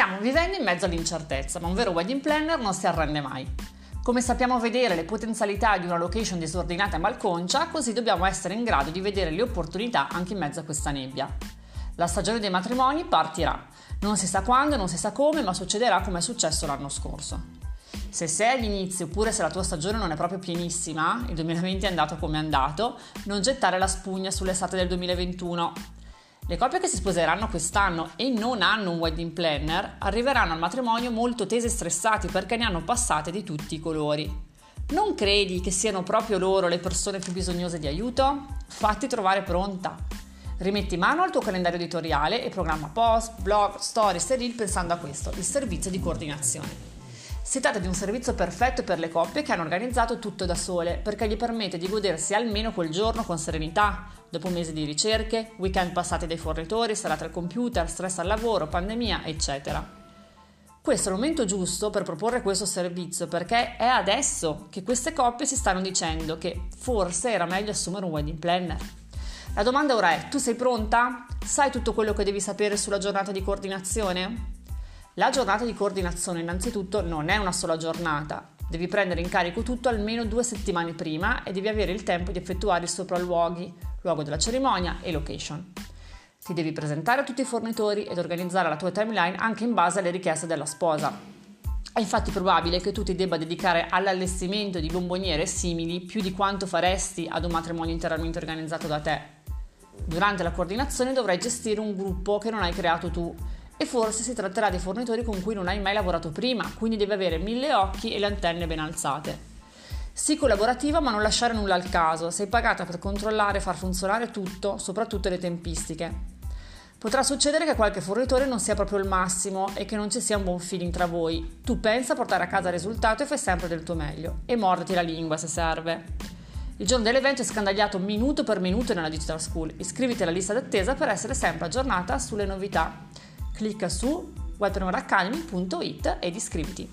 Stiamo vivendo in mezzo all'incertezza, ma un vero wedding planner non si arrende mai. Come sappiamo vedere le potenzialità di una location disordinata e malconcia, così dobbiamo essere in grado di vedere le opportunità anche in mezzo a questa nebbia. La stagione dei matrimoni partirà. Non si sa quando, non si sa come, ma succederà come è successo l'anno scorso. Se sei all'inizio oppure se la tua stagione non è proprio pienissima, il 2020 è andato come è andato, non gettare la spugna sull'estate del 2021. Le coppie che si sposeranno quest'anno e non hanno un wedding planner arriveranno al matrimonio molto tese e stressati perché ne hanno passate di tutti i colori. Non credi che siano proprio loro le persone più bisognose di aiuto? Fatti trovare pronta. Rimetti mano al tuo calendario editoriale e programma post, blog, stories e reel pensando a questo, il servizio di coordinazione. Si tratta di un servizio perfetto per le coppie che hanno organizzato tutto da sole, perché gli permette di godersi almeno quel giorno con serenità, dopo mesi di ricerche, weekend passati dai fornitori, serate al computer, stress al lavoro, pandemia, eccetera. Questo è il momento giusto per proporre questo servizio perché è adesso che queste coppie si stanno dicendo che forse era meglio assumere un wedding planner. La domanda ora è: tu sei pronta? Sai tutto quello che devi sapere sulla giornata di coordinazione? La giornata di coordinazione innanzitutto non è una sola giornata, devi prendere in carico tutto almeno due settimane prima e devi avere il tempo di effettuare i sopralluoghi, luogo della cerimonia e location. Ti devi presentare a tutti i fornitori ed organizzare la tua timeline anche in base alle richieste della sposa. È infatti probabile che tu ti debba dedicare all'allestimento di bomboniere simili più di quanto faresti ad un matrimonio interamente organizzato da te. Durante la coordinazione dovrai gestire un gruppo che non hai creato tu e forse si tratterà di fornitori con cui non hai mai lavorato prima, quindi devi avere mille occhi e le antenne ben alzate. Sii collaborativa ma non lasciare nulla al caso, sei pagata per controllare e far funzionare tutto, soprattutto le tempistiche. Potrà succedere che qualche fornitore non sia proprio il massimo e che non ci sia un buon feeling tra voi. Tu pensa a portare a casa il risultato e fai sempre del tuo meglio. E morditi la lingua se serve. Il giorno dell'evento è scandagliato minuto per minuto nella Digital School. Iscriviti alla lista d'attesa per essere sempre aggiornata sulle novità clicca su webpreneur ed iscriviti.